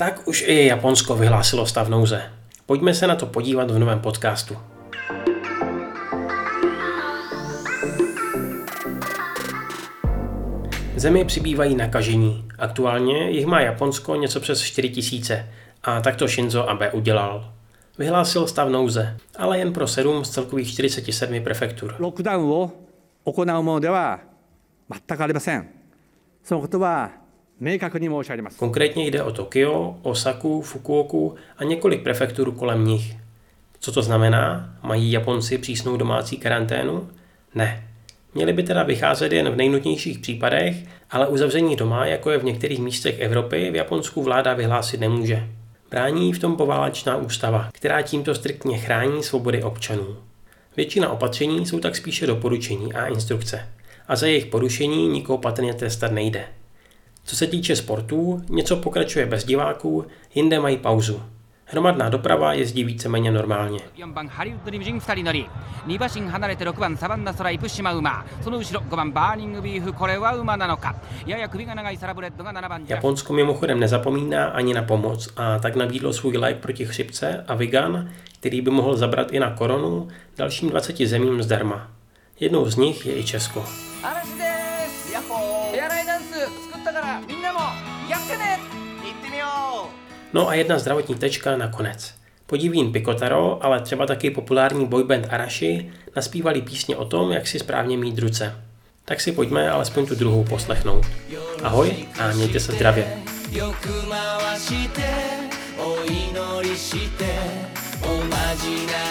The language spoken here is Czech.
Tak už i Japonsko vyhlásilo stav nouze. Pojďme se na to podívat v novém podcastu. Zemi přibývají nakažení. Aktuálně jich má Japonsko něco přes 4 tisíce a tak to Shinzo Abe udělal. Vyhlásil stav nouze, ale jen pro 7 z celkových 47 prefektur. ロックダウンを行うものでは全くありません。そのことは Konkrétně jde o Tokio, Osaku, Fukuoku a několik prefektur kolem nich. Co to znamená? Mají Japonci přísnou domácí karanténu? Ne. Měli by teda vycházet jen v nejnutnějších případech, ale uzavření doma, jako je v některých místech Evropy, v Japonsku vláda vyhlásit nemůže. Brání v tom poválečná ústava, která tímto striktně chrání svobody občanů. Většina opatření jsou tak spíše doporučení a instrukce. A za jejich porušení nikoho patrně trestat nejde. Co se týče sportů, něco pokračuje bez diváků, jinde mají pauzu. Hromadná doprava jezdí víceméně normálně. Japonsko mimochodem nezapomíná ani na pomoc a tak nabídlo svůj lék proti chřipce a vegan, který by mohl zabrat i na koronu, dalším 20 zemím zdarma. Jednou z nich je i Česko. 嵐ですヤッホーヘアライダンス作ったからみんなもやってね行ってみよう No a jedna zdravotní tečka nakonec. Podivín Pikotaro, ale třeba taky populární boyband Arashi naspívali písně o tom, jak si správně mít ruce. Tak si pojďme alespoň tu druhou poslechnout. Ahoj a mějte se zdravě. よく回してお祈りしておまじない い